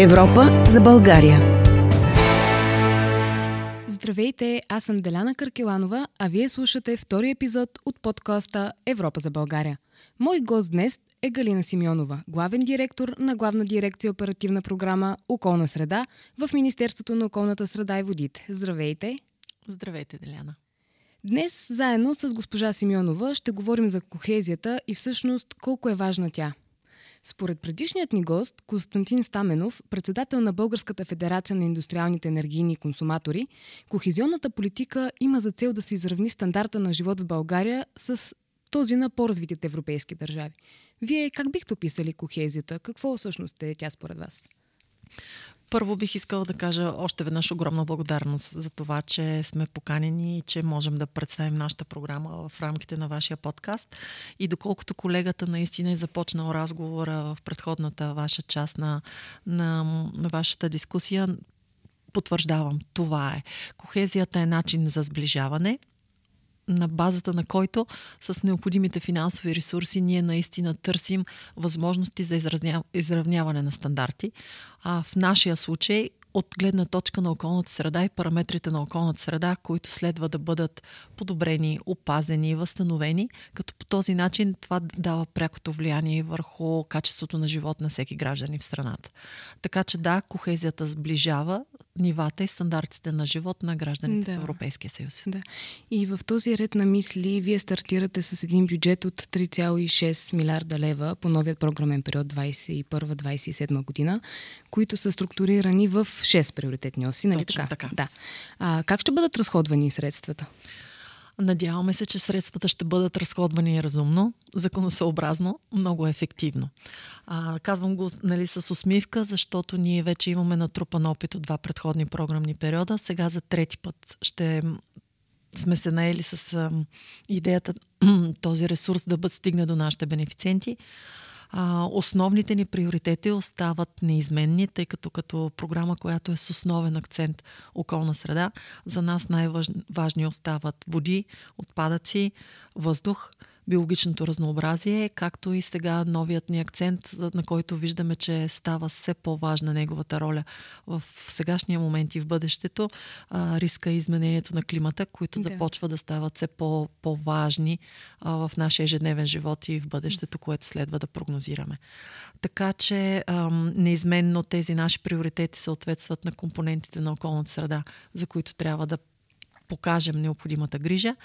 Европа за България. Здравейте, аз съм Деляна Каркеланова, а вие слушате втори епизод от подкаста Европа за България. Мой гост днес е Галина Симеонова, главен директор на главна дирекция оперативна програма Околна среда в Министерството на околната среда и водите. Здравейте! Здравейте, Деляна! Днес заедно с госпожа Симеонова ще говорим за кохезията и всъщност колко е важна тя – според предишният ни гост, Константин Стаменов, председател на Българската федерация на индустриалните енергийни консуматори, кохезионната политика има за цел да се изравни стандарта на живот в България с този на по-развитите европейски държави. Вие как бихте описали кохезията? Какво всъщност е тя според вас? Първо бих искала да кажа още веднъж огромна благодарност за това, че сме поканени и че можем да представим нашата програма в рамките на вашия подкаст. И доколкото колегата наистина е започнал разговора в предходната ваша част на, на, на вашата дискусия, потвърждавам, това е. Кохезията е начин за сближаване, на базата на който с необходимите финансови ресурси ние наистина търсим възможности за изравняване на стандарти. А в нашия случай от гледна точка на околната среда и параметрите на околната среда, които следва да бъдат подобрени, опазени, възстановени, като по този начин това дава прякото влияние върху качеството на живот на всеки граждани в страната. Така че да, кохезията сближава нивата и стандартите на живот на гражданите да. в Европейския съюз. Да. И в този ред на мисли вие стартирате с един бюджет от 3,6 милиарда лева по новият програмен период 2021-2027 година, които са структурирани в 6 приоритетни оси, нали Точно така? така. Да. А, как ще бъдат разходвани средствата? Надяваме се, че средствата ще бъдат разходвани разумно, законосъобразно, много ефективно. А, казвам го нали, с усмивка, защото ние вече имаме натрупан опит от два предходни програмни периода. Сега за трети път ще сме се наели с а, идеята този ресурс да бъде стигне до нашите бенефициенти а, основните ни приоритети остават неизменни, тъй като като програма, която е с основен акцент околна среда, за нас най-важни остават води, отпадъци, въздух, биологичното разнообразие, както и сега новият ни акцент, на който виждаме, че става все по-важна неговата роля в сегашния момент и в бъдещето, а, риска и изменението на климата, които да. започва да стават все по- по-важни а, в нашия ежедневен живот и в бъдещето, което следва да прогнозираме. Така че а, неизменно тези наши приоритети съответстват на компонентите на околната среда, за които трябва да покажем необходимата грижа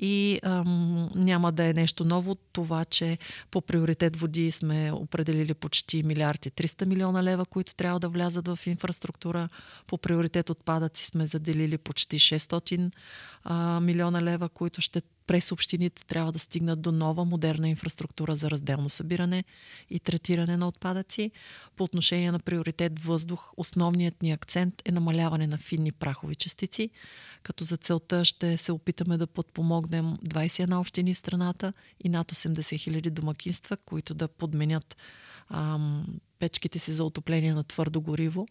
и ам, няма да е нещо ново това, че по приоритет води сме определили почти милиарди 300 милиона лева, които трябва да влязат в инфраструктура. По приоритет отпадъци сме заделили почти 600 а, милиона лева, които ще през общините трябва да стигнат до нова модерна инфраструктура за разделно събиране и третиране на отпадъци. По отношение на приоритет въздух, основният ни акцент е намаляване на финни прахови частици, като за целта ще се опитаме да подпомогнем 21 общини в страната и над 80 хиляди домакинства, които да подменят ам, печките си за отопление на твърдо гориво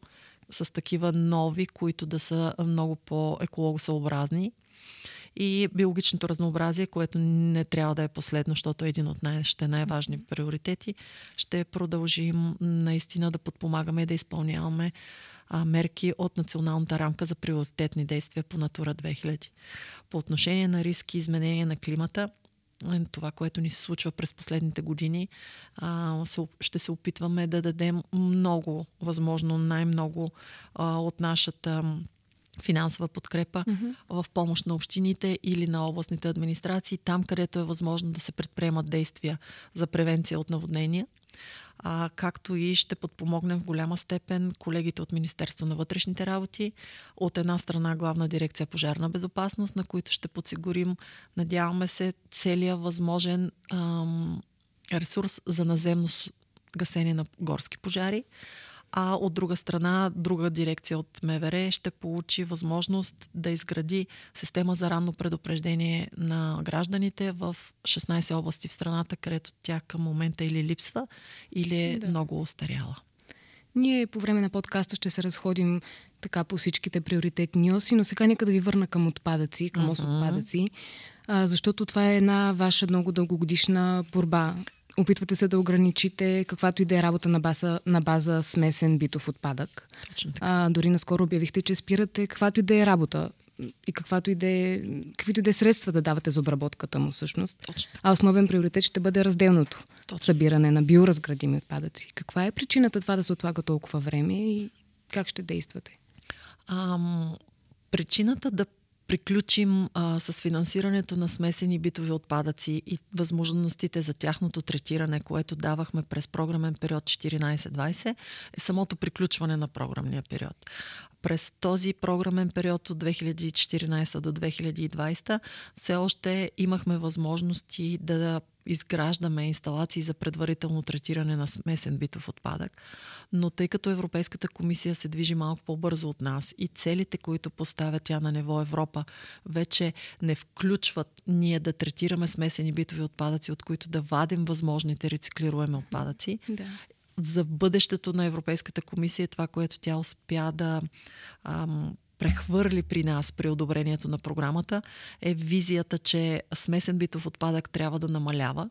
с такива нови, които да са много по-екологосъобразни и биологичното разнообразие, което не трябва да е последно, защото е един от нашите най-важни приоритети. Ще продължим наистина да подпомагаме и да изпълняваме а, мерки от националната рамка за приоритетни действия по Натура 2000. По отношение на риски и изменения на климата, е, това, което ни се случва през последните години, а, ще се опитваме да дадем много, възможно най-много а, от нашата финансова подкрепа mm-hmm. в помощ на общините или на областните администрации, там където е възможно да се предприемат действия за превенция от наводнения. А, както и ще подпомогнем в голяма степен колегите от Министерство на вътрешните работи. От една страна главна дирекция пожарна безопасност, на които ще подсигурим, надяваме се, целият възможен ам, ресурс за наземно гасение на горски пожари а от друга страна, друга дирекция от МВР ще получи възможност да изгради система за ранно предупреждение на гражданите в 16 области в страната, където тя към момента или липсва, или е да. много устаряла. Ние по време на подкаста ще се разходим така по всичките приоритетни оси, но сега нека да ви върна към отпадъци, към ос отпадъци, а, защото това е една ваша много дългогодишна борба Опитвате се да ограничите каквато и да е работа на база, на база смесен битов отпадък. Точно така. А, дори наскоро обявихте, че спирате каквато и да е работа и каквато и да е, каквито и да е средства да давате за обработката му всъщност. Точно. А основен приоритет ще бъде разделното Точно. събиране на биоразградими отпадъци. Каква е причината това да се отлага толкова време и как ще действате? Ам, причината да приключим а, с финансирането на смесени битови отпадъци и възможностите за тяхното третиране, което давахме през програмен период 14-20, е самото приключване на програмния период. През този програмен период от 2014 до 2020 все още имахме възможности да изграждаме инсталации за предварително третиране на смесен битов отпадък, но тъй като Европейската комисия се движи малко по-бързо от нас и целите, които поставя тя на ниво Европа, вече не включват ние да третираме смесени битови отпадъци, от които да вадим възможните рециклируеми отпадъци, Да. за бъдещето на Европейската комисия, това, което тя успя да ам, прехвърли при нас при одобрението на програмата, е визията, че смесен битов отпадък трябва да намалява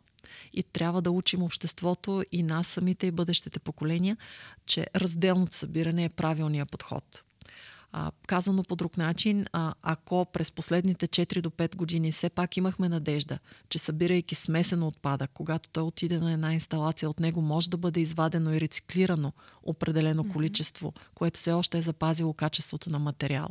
и трябва да учим обществото и нас самите и бъдещите поколения, че разделното събиране е правилният подход. А, казано по друг начин, а, ако през последните 4 до 5 години все пак имахме надежда, че събирайки смесен отпадък, когато той отиде на една инсталация, от него може да бъде извадено и рециклирано определено mm-hmm. количество, което все още е запазило качеството на материал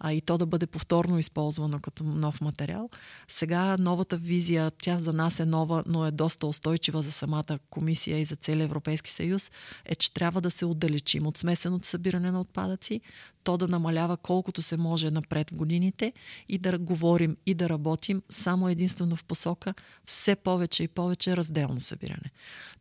а и то да бъде повторно използвано като нов материал. Сега новата визия, тя за нас е нова, но е доста устойчива за самата комисия и за целия Европейски съюз, е, че трябва да се отдалечим от смесеното събиране на отпадъци, то да намалява колкото се може напред в годините и да говорим и да работим само единствено в посока все повече и повече разделно събиране.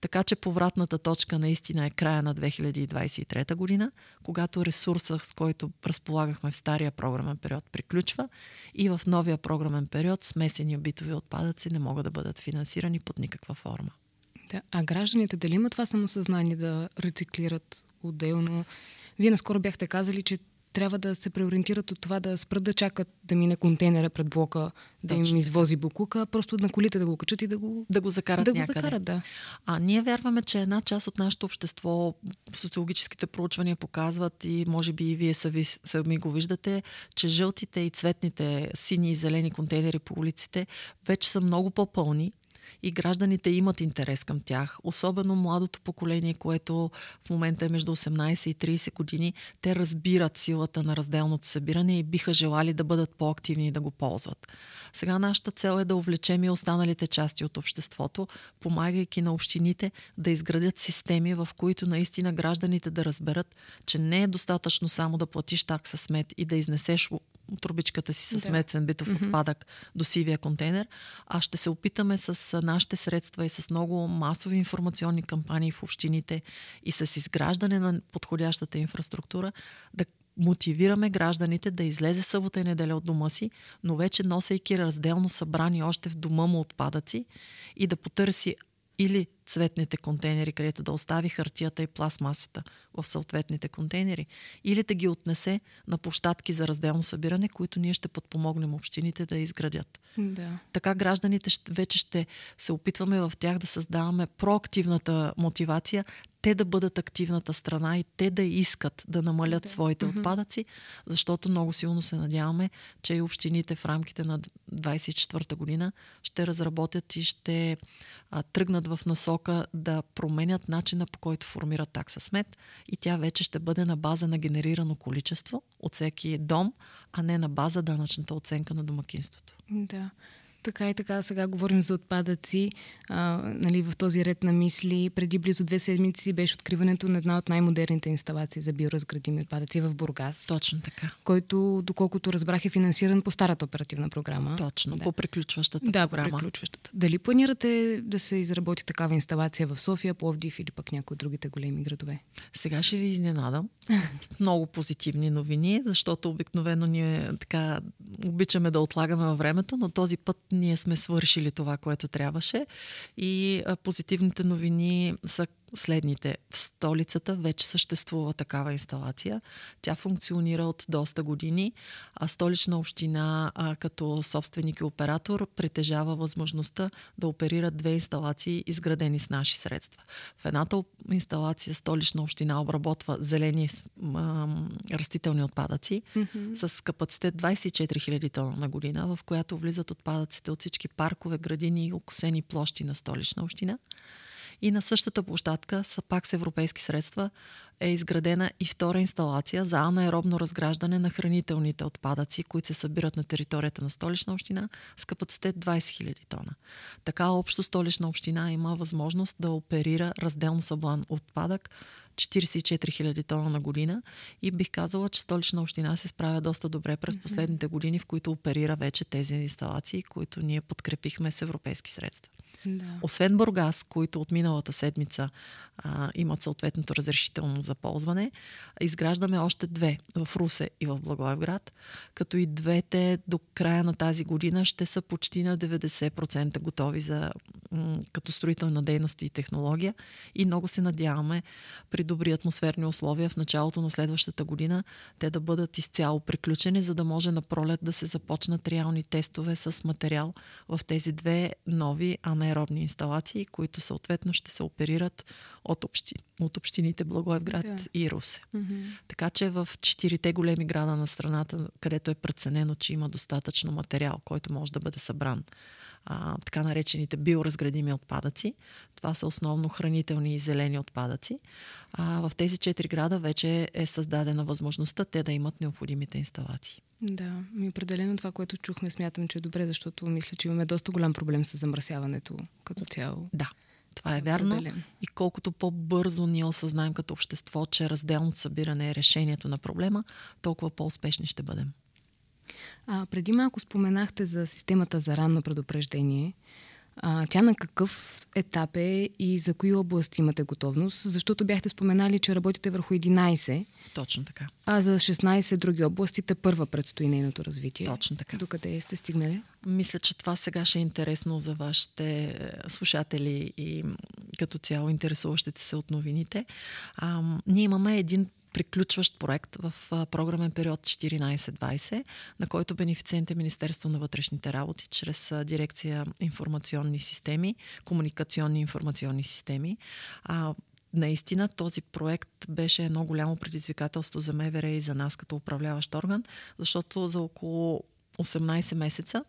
Така че повратната точка наистина е края на 2023 година, когато ресурса, с който разполагахме в стария програмен период, приключва и в новия програмен период смесени битови отпадъци не могат да бъдат финансирани под никаква форма. Да. А гражданите дали имат това самосъзнание да рециклират отделно? Вие наскоро бяхте казали, че трябва да се преориентират от това да спрат да чакат да мине контейнера пред блока, да Точно. им извози буклука, просто на колите да го качат и да го, да го закарат да някъде. Го закарат, да. А ние вярваме, че една част от нашето общество, социологическите проучвания показват и може би и вие сами, сами го виждате, че жълтите и цветните сини и зелени контейнери по улиците вече са много по-пълни и гражданите имат интерес към тях. Особено младото поколение, което в момента е между 18 и 30 години, те разбират силата на разделното събиране и биха желали да бъдат по-активни и да го ползват. Сега нашата цел е да увлечем и останалите части от обществото, помагайки на общините да изградят системи, в които наистина гражданите да разберат, че не е достатъчно само да платиш такса смет и да изнесеш трубичката си с да. сметен битов mm-hmm. отпадък до сивия контейнер, а ще се опитаме с нашите средства и с много масови информационни кампании в общините и с изграждане на подходящата инфраструктура да мотивираме гражданите да излезе събота и неделя от дома си, но вече носейки разделно събрани още в дома му отпадъци и да потърси или цветните контейнери, където да остави хартията и пластмасата в съответните контейнери, или да ги отнесе на площадки за разделно събиране, които ние ще подпомогнем общините да изградят. Да. Така гражданите ще, вече ще се опитваме в тях да създаваме проактивната мотивация, те да бъдат активната страна и те да искат да намалят да. своите mm-hmm. отпадъци, защото много силно се надяваме, че и общините в рамките на 24-та година ще разработят и ще а, тръгнат в насока да променят начина по който формират такса смет и тя вече ще бъде на база на генерирано количество от всеки дом, а не на база данъчната оценка на домакинството. Да. Така и така, сега говорим за отпадъци. А, нали, в този ред на мисли, преди близо две седмици беше откриването на една от най-модерните инсталации за биоразградими отпадъци в Бургас. Точно така. Който, доколкото разбрах, е финансиран по старата оперативна програма. Точно, да. по приключващата да, програма. по приключващата. Дали планирате да се изработи такава инсталация в София, Пловдив или пък някои от другите големи градове? Сега ще ви изненадам. Много позитивни новини, защото обикновено ние така обичаме да отлагаме във времето, но този път ние сме свършили това, което трябваше. И позитивните новини са следните. В столицата вече съществува такава инсталация. Тя функционира от доста години, а столична община а, като собственик и оператор притежава възможността да оперира две инсталации, изградени с наши средства. В едната инсталация столична община обработва зелени а, растителни отпадъци mm-hmm. с капацитет 24 000 тона на година, в която влизат отпадъците от всички паркове, градини и окосени площи на столична община. И на същата площадка, са пак с европейски средства, е изградена и втора инсталация за анаеробно разграждане на хранителните отпадъци, които се събират на територията на столична община с капацитет 20 000 тона. Така общо столична община има възможност да оперира разделно съблан отпадък 44 000 тона на година и бих казала, че столична община се справя доста добре през последните години, в които оперира вече тези инсталации, които ние подкрепихме с европейски средства. Да. Освен Бургас, които от миналата седмица а, имат съответното разрешително за ползване, изграждаме още две в Русе и в Благоевград, като и двете до края на тази година ще са почти на 90% готови за, като строителна дейност и технология и много се надяваме при добри атмосферни условия в началото на следващата година те да бъдат изцяло приключени, за да може на пролет да се започнат реални тестове с материал в тези две нови анаеробни инсталации, които съответно ще се оперират от, общи, от общините Благоевград да. и Русе. Mm-hmm. Така че в четирите големи града на страната, където е преценено, че има достатъчно материал, който може да бъде събран, а, така наречените биоразградими отпадъци. Това са основно хранителни и зелени отпадъци. А, в тези четири града вече е създадена възможността те да имат необходимите инсталации. Да, ми определено това, което чухме, смятам, че е добре, защото мисля, че имаме доста голям проблем с замърсяването като цяло. Да. Това е вярно. И колкото по-бързо ние осъзнаем като общество, че разделното събиране е решението на проблема, толкова по-успешни ще бъдем. А, преди малко споменахте за системата за ранно предупреждение. А, тя на какъв етап е и за кои области имате готовност? Защото бяхте споменали, че работите върху 11. Точно така. А за 16 други области те първа предстои нейното развитие. Точно така. Докъде сте стигнали? Мисля, че това сега ще е интересно за вашите е, слушатели и като цяло интересуващите се от новините. А, ние имаме един приключващ проект в програмен период 14-20, на който бенефициент е Министерство на вътрешните работи, чрез дирекция информационни системи, комуникационни информационни системи. А, наистина този проект беше едно голямо предизвикателство за МВР и за нас като управляващ орган, защото за около 18 месеца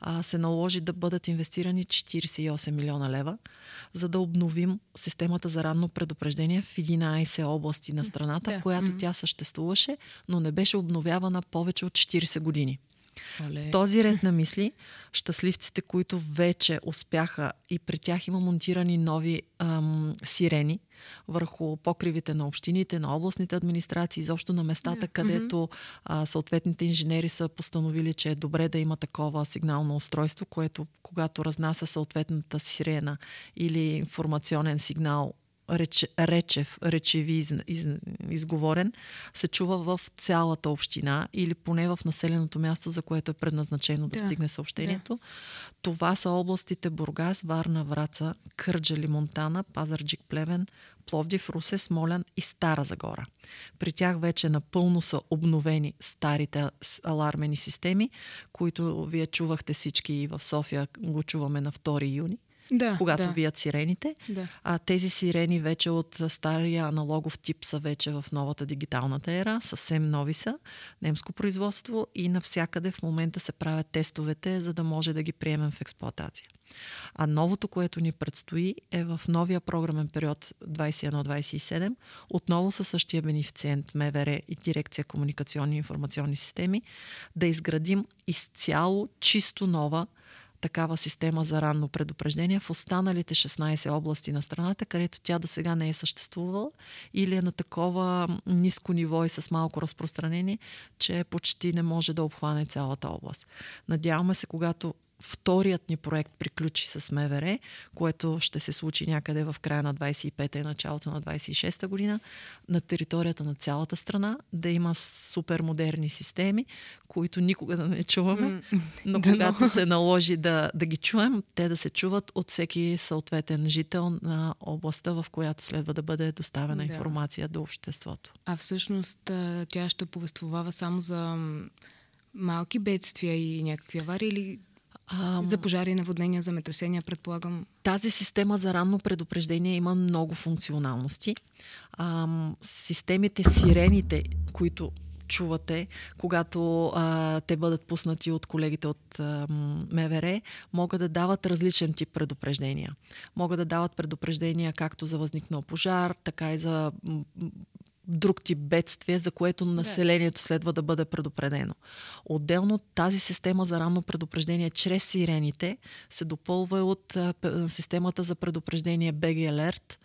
а, се наложи да бъдат инвестирани 48 милиона лева, за да обновим системата за ранно предупреждение в 11 области на страната, да. в която тя съществуваше, но не беше обновявана повече от 40 години. Оле. В този ред на мисли, щастливците, които вече успяха и при тях има монтирани нови ам, сирени върху покривите на общините, на областните администрации, изобщо на местата, yeah. където а, съответните инженери са постановили, че е добре да има такова сигнално устройство, което когато разнася съответната сирена или информационен сигнал реч, речев, речеви из, из, изговорен, се чува в цялата община или поне в населеното място, за което е предназначено да, да стигне съобщението. Да. Това са областите Бургас, Варна, Враца, Кърджали, Монтана, Пазарджик, Плевен, Пловдив, Русе, Смолян и Стара Загора. При тях вече напълно са обновени старите алармени системи, които вие чувахте всички и в София го чуваме на 2 юни да, когато да. вият сирените. Да. А тези сирени вече от стария аналогов тип са вече в новата дигиталната ера, съвсем нови са, немско производство и навсякъде в момента се правят тестовете, за да може да ги приемем в експлоатация. А новото, което ни предстои е в новия програмен период 21-27, отново със същия бенефициент МВР и дирекция комуникационни и информационни системи, да изградим изцяло чисто нова такава система за ранно предупреждение в останалите 16 области на страната, където тя до сега не е съществувала или е на такова ниско ниво и с малко разпространение, че почти не може да обхване цялата област. Надяваме се, когато вторият ни проект приключи с МВР, което ще се случи някъде в края на 25-та и началото на 26-та година, на територията на цялата страна, да има супер модерни системи, които никога да не чуваме, но когато се наложи да, да ги чуем, те да се чуват от всеки съответен жител на областта, в която следва да бъде доставена да. информация до обществото. А всъщност тя ще повествовава само за малки бедствия и някакви аварии или а, за пожари, наводнения, земетресения, предполагам. Тази система за ранно предупреждение има много функционалности. А, системите, сирените, които чувате, когато а, те бъдат пуснати от колегите от а, МВР, могат да дават различен тип предупреждения. Могат да дават предупреждения както за възникнал пожар, така и за друг тип бедствие, за което населението следва да бъде предупредено. Отделно тази система за ранно предупреждение чрез сирените се допълва от системата за предупреждение BG Alert,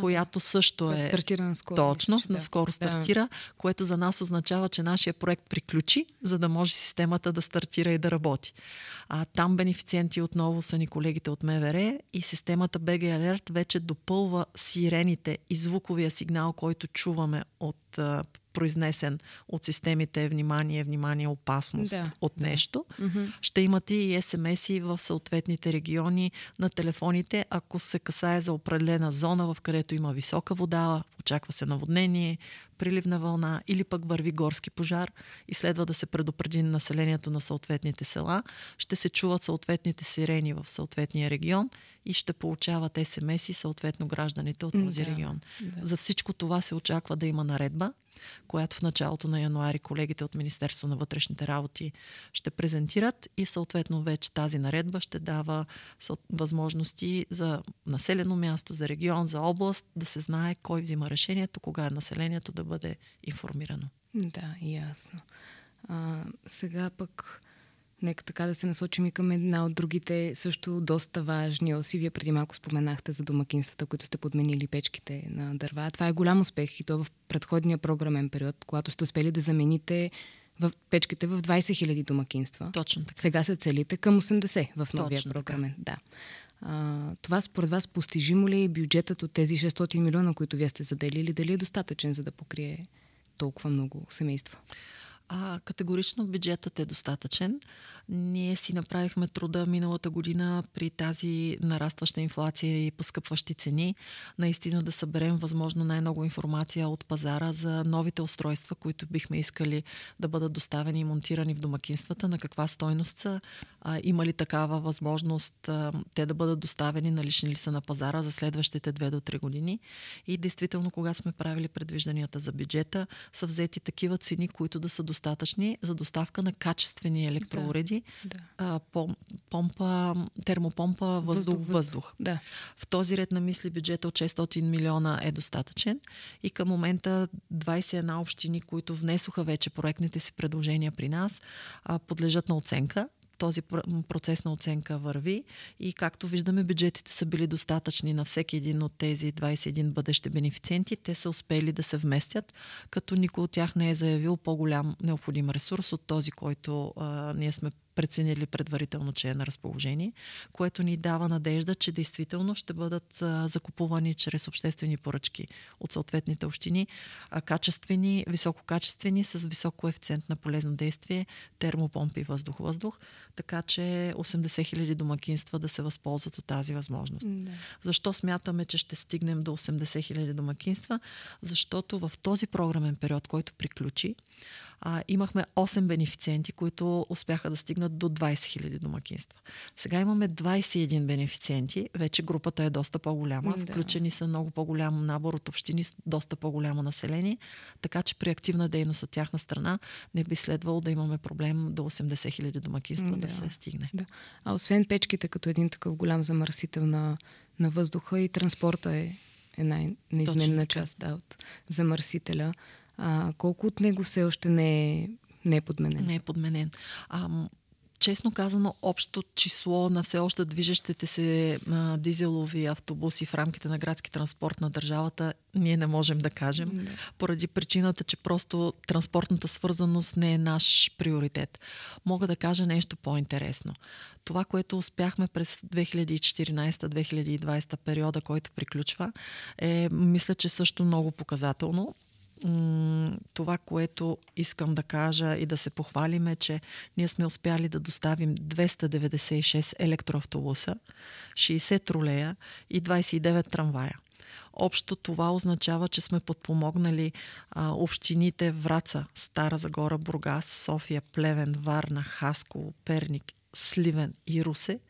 която също е... Стартира наскоро. Точно, да. наскоро стартира, да. което за нас означава, че нашия проект приключи, за да може системата да стартира и да работи. А, там бенефициенти отново са ни колегите от МВР и системата BG Alert вече допълва сирените и звуковия сигнал, който чуваме от произнесен от системите внимание, внимание, опасност да. от нещо. Mm-hmm. Ще имате и СМС-и в съответните региони на телефоните, ако се касае за определена зона, в където има висока вода, очаква се наводнение, приливна вълна или пък върви горски пожар и следва да се предупреди населението на съответните села, ще се чуват съответните сирени в съответния регион и ще получават СМС и съответно гражданите от този да, регион. Да. За всичко това се очаква да има наредба, която в началото на януари колегите от Министерство на вътрешните работи ще презентират и съответно вече тази наредба ще дава възможности за населено място, за регион, за област, да се знае кой взима решението, кога е населението да бъде информирано. Да, ясно. А, сега пък Нека така да се насочим и към една от другите също доста важни оси. Вие преди малко споменахте за домакинствата, които сте подменили печките на дърва. Това е голям успех и то в предходния програмен период, когато сте успели да замените в печките в 20 000 домакинства. Точно така. Сега се целите към 80 в новия Точно програмен. Така. Да. А, това според вас постижимо ли е бюджетът от тези 600 милиона, които вие сте заделили? Дали е достатъчен, за да покрие толкова много семейства? А, категорично бюджетът е достатъчен. Ние си направихме труда миналата година при тази нарастваща инфлация и поскъпващи цени, наистина да съберем възможно най-много информация от пазара за новите устройства, които бихме искали да бъдат доставени и монтирани в домакинствата, на каква стойност са, а, има ли такава възможност а, те да бъдат доставени, налични ли са на пазара за следващите 2 до 3 години. И действително, когато сме правили предвижданията за бюджета, са взети такива цени, които да са достатъчни за доставка на качествени електроуреди, да. а, пом, помпа, термопомпа, въздух, въздух. въздух. Да. В този ред на мисли бюджета от 600 милиона е достатъчен и към момента 21 общини, които внесоха вече проектните си предложения при нас, подлежат на оценка този процес на оценка върви и както виждаме бюджетите са били достатъчни на всеки един от тези 21 бъдещи бенефициенти. Те са успели да се вместят, като никой от тях не е заявил по-голям необходим ресурс от този, който а, ние сме преценили предварително, че е на разположение, което ни дава надежда, че действително ще бъдат а, закупувани чрез обществени поръчки от съответните общини, а качествени, висококачествени, с висок коефициент на полезно действие, термопомпи въздух-въздух, така че 80 хиляди домакинства да се възползват от тази възможност. Да. Защо смятаме, че ще стигнем до 80 хиляди домакинства? Защото в този програмен период, който приключи, а, имахме 8 бенефициенти, които успяха да стигнат до 20 000 домакинства. Сега имаме 21 бенефициенти, вече групата е доста по-голяма, да. включени са много по-голям набор от общини с доста по-голямо население, така че при активна дейност от тяхна страна не би следвало да имаме проблем до 80 000 домакинства да, да се стигне. Да. А освен печките като един такъв голям замърсител на, на въздуха и транспорта е, е най-неизменна част да, от замърсителя. А, колко от него все още не е, не е подменен? Не е подменен. А, честно казано, общото число на все още движещите се а, дизелови автобуси в рамките на градски транспорт на държавата ние не можем да кажем, mm. поради причината, че просто транспортната свързаност не е наш приоритет. Мога да кажа нещо по-интересно. Това, което успяхме през 2014-2020 периода, който приключва, е, мисля, че също много показателно това, което искам да кажа и да се похвалим е, че ние сме успяли да доставим 296 електроавтобуса, 60 тролея и 29 трамвая. Общо това означава, че сме подпомогнали а, общините Враца, Стара Загора, Бургас, София, Плевен, Варна, Хасково, Перник, Сливен и Русе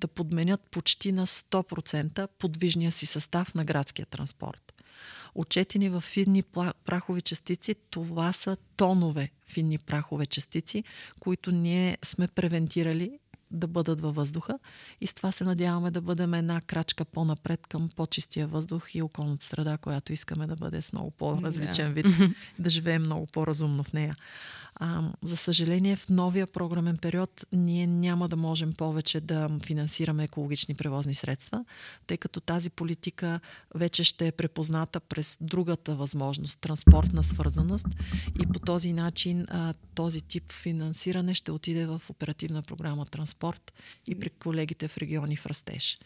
да подменят почти на 100% подвижния си състав на градския транспорт отчетени в финни прахови частици. Това са тонове финни прахове частици, които ние сме превентирали да бъдат във въздуха и с това се надяваме да бъдем една крачка по-напред към по-чистия въздух и околната среда, която искаме да бъде с много по-различен вид, да живеем много по-разумно в нея. А, за съжаление, в новия програмен период ние няма да можем повече да финансираме екологични превозни средства, тъй като тази политика вече ще е препозната през другата възможност транспортна свързаност и по този начин а, този тип финансиране ще отиде в оперативна програма транспорт и при колегите в региони в растеж.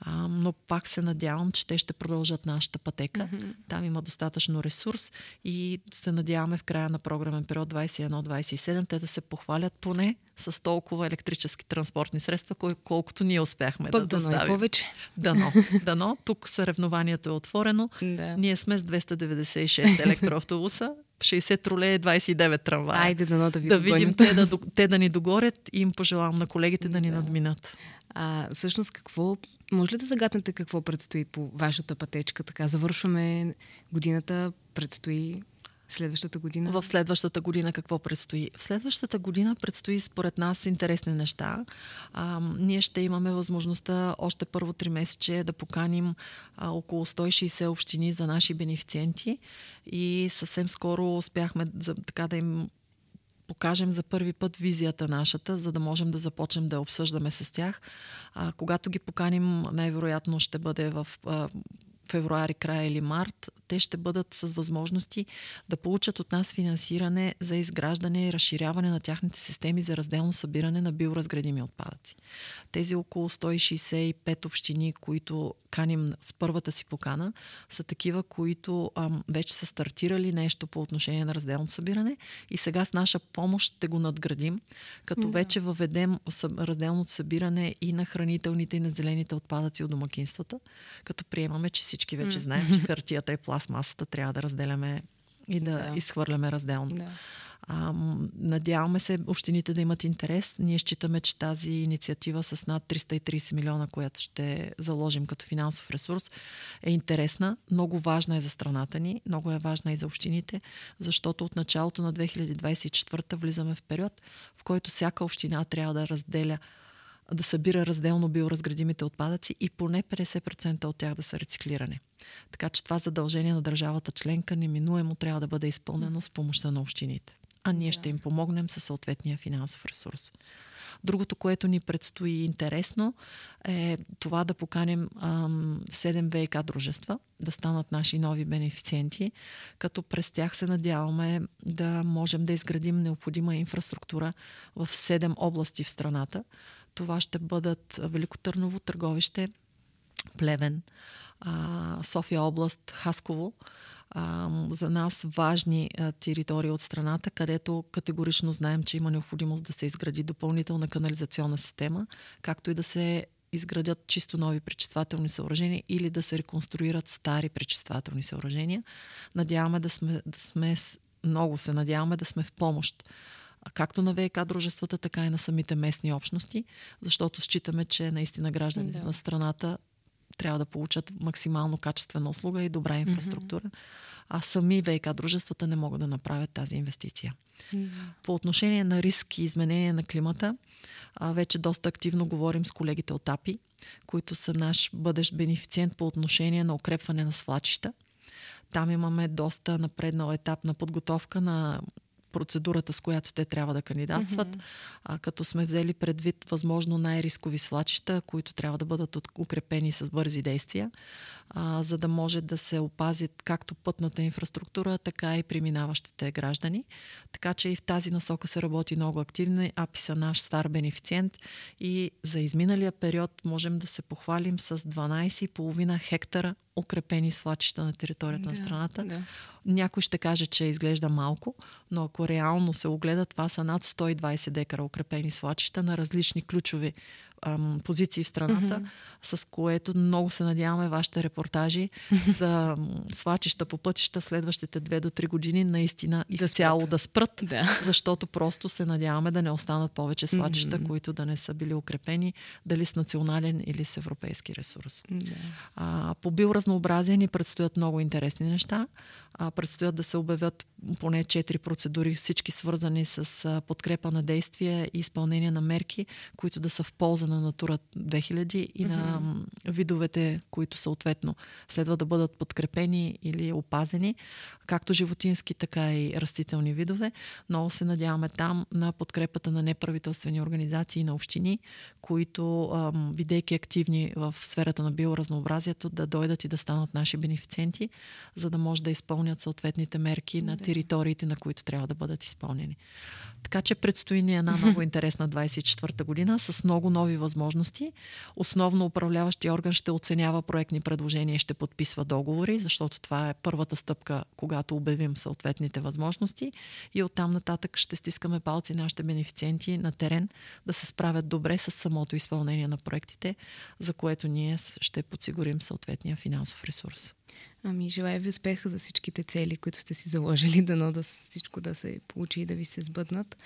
А, но пак се надявам, че те ще продължат нашата пътека. Mm-hmm. Там има достатъчно ресурс и се надяваме в края на програмен период 21-27 те да се похвалят поне с толкова електрически транспортни средства, колкото ние успяхме Пък да дано доставим. повече. Дано, дано. Тук съревнованието е отворено. Да. Ние сме с 296 електроавтобуса, 60 троле, 29 трамвая. Айде дано да ви Да видим те да, те да ни догорят и им пожелавам на колегите да ни да. надминат. А всъщност какво, може ли да загатнете какво предстои по вашата пътечка? Така, завършваме годината, предстои следващата година? В следващата година какво предстои? В следващата година предстои според нас интересни неща. А, ние ще имаме възможността още първо три месече да поканим а, около 160 общини за наши бенефициенти и съвсем скоро успяхме за, така да им покажем за първи път визията нашата, за да можем да започнем да обсъждаме с тях. А, когато ги поканим, най-вероятно ще бъде в а, февруари, края или март, те ще бъдат с възможности да получат от нас финансиране за изграждане и разширяване на тяхните системи за разделно събиране на биоразградими отпадъци. Тези около 165 общини, които каним с първата си покана, са такива, които ам, вече са стартирали нещо по отношение на разделно събиране и сега с наша помощ ще го надградим, като да. вече въведем разделното събиране и на хранителните и на зелените отпадъци от домакинствата, като приемаме, че всички вече знаем, че хартията и пластмасата трябва да разделяме и да, да. изхвърляме разделно. Да. А, надяваме се общините да имат интерес. Ние считаме, че тази инициатива с над 330 милиона, която ще заложим като финансов ресурс, е интересна. Много важна е за страната ни, много е важна и за общините, защото от началото на 2024 влизаме в период, в който всяка община трябва да разделя да събира разделно биоразградимите отпадъци и поне 50% от тях да са рециклирани. Така че това задължение на държавата членка неминуемо трябва да бъде изпълнено с помощта на общините. А ние ще им помогнем със съответния финансов ресурс. Другото, което ни предстои интересно е това да поканем ам, 7 ВК дружества да станат наши нови бенефициенти, като през тях се надяваме да можем да изградим необходима инфраструктура в 7 области в страната. Това ще бъдат Велико Търново, Търговище, Плевен, София област, Хасково, за нас важни територии от страната, където категорично знаем, че има необходимост да се изгради допълнителна канализационна система, както и да се изградят чисто нови пречиствателни съоръжения или да се реконструират стари пречиствателни съоръжения. Надяваме да сме, да сме много се надяваме да сме в помощ както на ВК дружествата, така и на самите местни общности, защото считаме, че наистина гражданите да. на страната трябва да получат максимално качествена услуга и добра инфраструктура. Mm-hmm. А сами ВК дружествата не могат да направят тази инвестиция. Mm-hmm. По отношение на риск и изменение на климата, а, вече доста активно говорим с колегите от АПИ, които са наш бъдещ бенефициент по отношение на укрепване на свлачища. Там имаме доста напреднал етап на подготовка на процедурата, с която те трябва да кандидатстват, mm-hmm. а, като сме взели предвид възможно най-рискови свлачища, които трябва да бъдат укрепени с бързи действия, а, за да може да се опазят както пътната инфраструктура, така и преминаващите граждани. Така че и в тази насока се работи много активно. АПИ са наш стар бенефициент и за изминалия период можем да се похвалим с 12,5 хектара укрепени свлачища на територията да, на страната. Да. Някой ще каже, че изглежда малко, но ако реално се огледа, това са над 120 декара укрепени свлачища на различни ключови ам, позиции в страната, mm-hmm. с което много се надяваме вашите репортажи за свачища по пътища следващите 2 до 3 години наистина да изцяло спрат. да спрат, да. защото просто се надяваме да не останат повече свачища, mm-hmm. които да не са били укрепени, дали с национален или с европейски ресурс. Да. А, по биоразнообразие ни предстоят много интересни неща. А, предстоят да се обявят поне 4 процедури, всички свързани с подкрепа на действия и изпълнение на мерки, които да са в полза на Натура 2000 и mm-hmm. на видовете, които съответно следва да бъдат подкрепени или опазени, както животински, така и растителни видове. Много се надяваме там на подкрепата на неправителствени организации и на общини, които, бидейки активни в сферата на биоразнообразието, да дойдат и да станат наши бенефициенти, за да може да изпълнят съответните мерки на териториите, на които трябва да бъдат изпълнени. Така че предстои ни една много интересна 24-та година с много нови възможности. Основно управляващия орган ще оценява проектни предложения и ще подписва договори, защото това е първата стъпка, когато обявим съответните възможности. И оттам нататък ще стискаме палци нашите бенефициенти на терен да се справят добре с самото изпълнение на проектите, за което ние ще подсигурим съответния финансов ресурс. Ами, желая ви успеха за всичките цели, които сте си заложили, дано да всичко да се получи и да ви се сбъднат.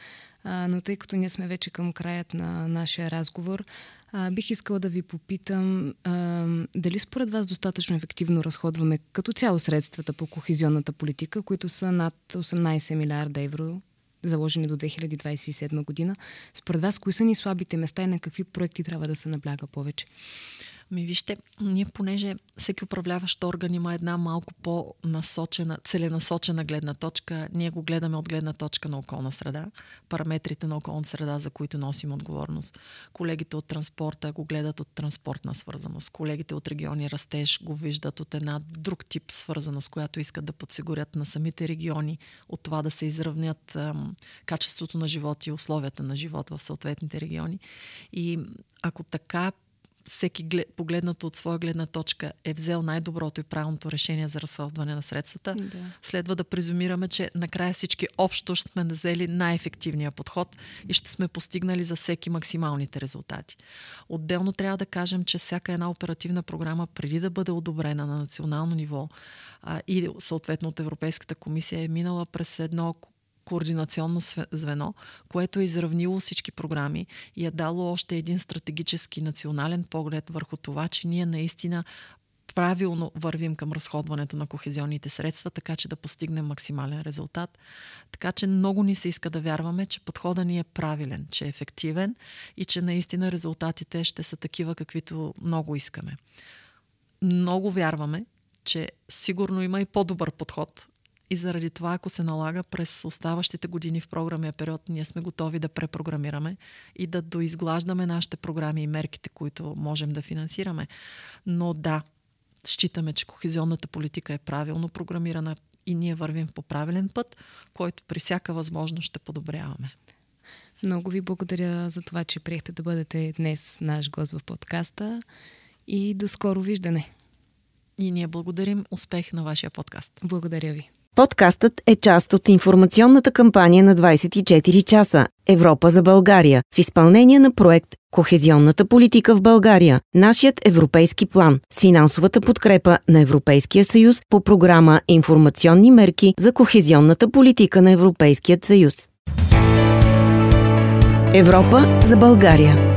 А, но тъй като ние сме вече към краят на нашия разговор, а, бих искала да ви попитам а, дали според вас достатъчно ефективно разходваме като цяло средствата по кохезионната политика, които са над 18 милиарда евро заложени до 2027 година. Според вас, кои са ни слабите места и на какви проекти трябва да се набляга повече? Ми вижте, ние понеже всеки управляващ орган има една малко по-насочена, целенасочена гледна точка, ние го гледаме от гледна точка на околна среда, параметрите на околна среда, за които носим отговорност. Колегите от транспорта го гледат от транспортна свързаност. Колегите от региони растеж го виждат от една друг тип свързаност, която искат да подсигурят на самите региони от това да се изравнят ам, качеството на живот и условията на живот в съответните региони. И ако така всеки погледнато от своя гледна точка е взел най-доброто и правилното решение за разходване на средствата, да. следва да презумираме, че накрая всички общо ще сме взели най-ефективния подход и ще сме постигнали за всеки максималните резултати. Отделно трябва да кажем, че всяка една оперативна програма, преди да бъде одобрена на национално ниво а, и съответно от Европейската комисия, е минала през едно координационно звено, което е изравнило всички програми и е дало още един стратегически национален поглед върху това, че ние наистина правилно вървим към разходването на кохезионните средства, така че да постигнем максимален резултат. Така че много ни се иска да вярваме, че подходът ни е правилен, че е ефективен и че наистина резултатите ще са такива, каквито много искаме. Много вярваме, че сигурно има и по-добър подход, и заради това, ако се налага през оставащите години в програмния период, ние сме готови да препрограмираме и да доизглаждаме нашите програми и мерките, които можем да финансираме. Но да, считаме, че кохезионната политика е правилно програмирана и ние вървим по правилен път, който при всяка възможност ще подобряваме. Много ви благодаря за това, че приехте да бъдете днес наш гост в подкаста и до скоро виждане. И ние благодарим. Успех на вашия подкаст. Благодаря ви. Подкастът е част от информационната кампания на 24 часа Европа за България в изпълнение на проект Кохезионната политика в България, нашият европейски план с финансовата подкрепа на Европейския съюз по програма Информационни мерки за кохезионната политика на Европейският съюз. Европа за България